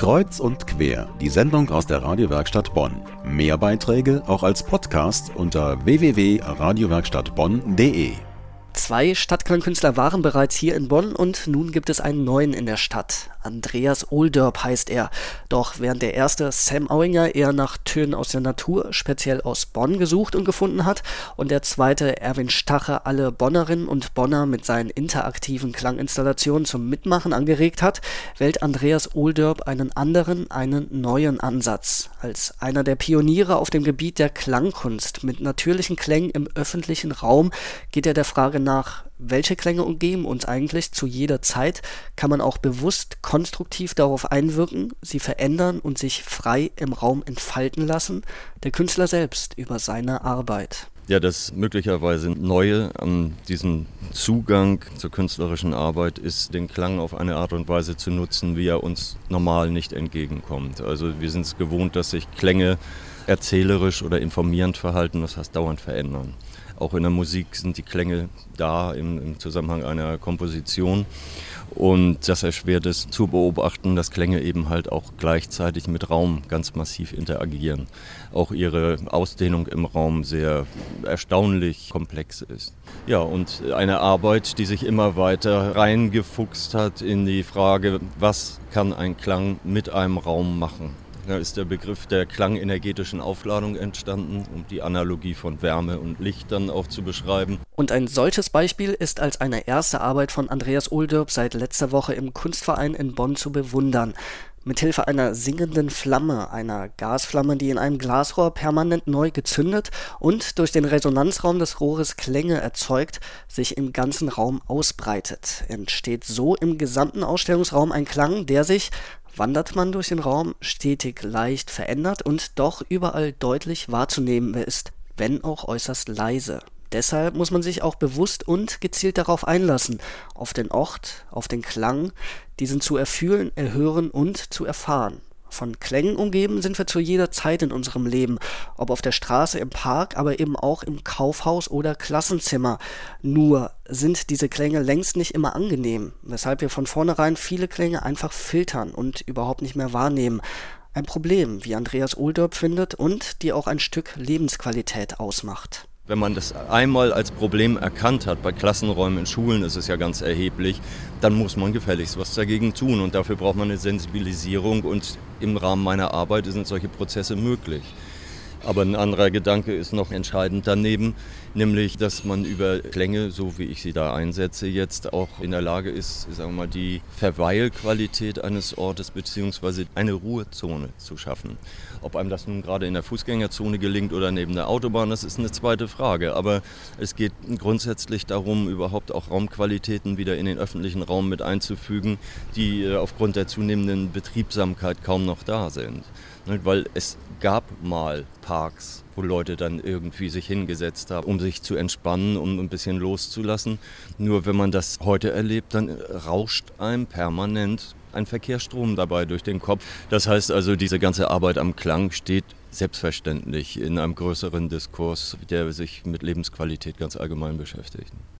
Kreuz und quer, die Sendung aus der Radiowerkstatt Bonn. Mehr Beiträge auch als Podcast unter www.radiowerkstattbonn.de. Zwei Stadtklangkünstler waren bereits hier in Bonn und nun gibt es einen neuen in der Stadt. Andreas Ohlderb heißt er. Doch während der erste Sam Auinger eher nach Tönen aus der Natur, speziell aus Bonn, gesucht und gefunden hat und der zweite Erwin Stache alle Bonnerinnen und Bonner mit seinen interaktiven Klanginstallationen zum Mitmachen angeregt hat, wählt Andreas Ohlderb einen anderen, einen neuen Ansatz. Als einer der Pioniere auf dem Gebiet der Klangkunst mit natürlichen Klängen im öffentlichen Raum geht er der Frage nach, welche Klänge umgeben uns eigentlich zu jeder Zeit, kann man auch bewusst konstruktiv darauf einwirken, sie verändern und sich frei im Raum entfalten lassen, der Künstler selbst über seine Arbeit. Ja, das möglicherweise Neue an diesem Zugang zur künstlerischen Arbeit ist, den Klang auf eine Art und Weise zu nutzen, wie er uns normal nicht entgegenkommt. Also wir sind es gewohnt, dass sich Klänge erzählerisch oder informierend verhalten, das heißt dauernd verändern. Auch in der Musik sind die Klänge da im, im Zusammenhang einer Komposition. Und das erschwert es zu beobachten, dass Klänge eben halt auch gleichzeitig mit Raum ganz massiv interagieren. Auch ihre Ausdehnung im Raum sehr erstaunlich komplex ist. Ja, und eine Arbeit, die sich immer weiter reingefuchst hat in die Frage, was kann ein Klang mit einem Raum machen? Da ist der Begriff der klangenergetischen Aufladung entstanden, um die Analogie von Wärme und Licht dann auch zu beschreiben. Und ein solches Beispiel ist als eine erste Arbeit von Andreas Ohldirb seit letzter Woche im Kunstverein in Bonn zu bewundern. Mithilfe einer singenden Flamme, einer Gasflamme, die in einem Glasrohr permanent neu gezündet und durch den Resonanzraum des Rohres Klänge erzeugt, sich im ganzen Raum ausbreitet, entsteht so im gesamten Ausstellungsraum ein Klang, der sich, wandert man durch den Raum, stetig leicht verändert und doch überall deutlich wahrzunehmen ist, wenn auch äußerst leise. Deshalb muss man sich auch bewusst und gezielt darauf einlassen, auf den Ort, auf den Klang, diesen zu erfühlen, erhören und zu erfahren. Von Klängen umgeben sind wir zu jeder Zeit in unserem Leben, ob auf der Straße, im Park, aber eben auch im Kaufhaus oder Klassenzimmer. Nur sind diese Klänge längst nicht immer angenehm, weshalb wir von vornherein viele Klänge einfach filtern und überhaupt nicht mehr wahrnehmen. Ein Problem, wie Andreas Oldorp findet und die auch ein Stück Lebensqualität ausmacht. Wenn man das einmal als Problem erkannt hat, bei Klassenräumen in Schulen ist es ja ganz erheblich, dann muss man gefälligst was dagegen tun. Und dafür braucht man eine Sensibilisierung und im Rahmen meiner Arbeit sind solche Prozesse möglich. Aber ein anderer Gedanke ist noch entscheidend daneben, nämlich, dass man über Klänge, so wie ich sie da einsetze, jetzt auch in der Lage ist, sagen wir mal, die Verweilqualität eines Ortes bzw. eine Ruhezone zu schaffen. Ob einem das nun gerade in der Fußgängerzone gelingt oder neben der Autobahn, das ist eine zweite Frage. Aber es geht grundsätzlich darum, überhaupt auch Raumqualitäten wieder in den öffentlichen Raum mit einzufügen, die äh, aufgrund der zunehmenden Betriebsamkeit kaum noch da sind. Weil es gab mal Parks, wo Leute dann irgendwie sich hingesetzt haben, um sich zu entspannen, um ein bisschen loszulassen. Nur wenn man das heute erlebt, dann rauscht einem permanent ein Verkehrsstrom dabei durch den Kopf. Das heißt also, diese ganze Arbeit am Klang steht selbstverständlich in einem größeren Diskurs, der sich mit Lebensqualität ganz allgemein beschäftigt.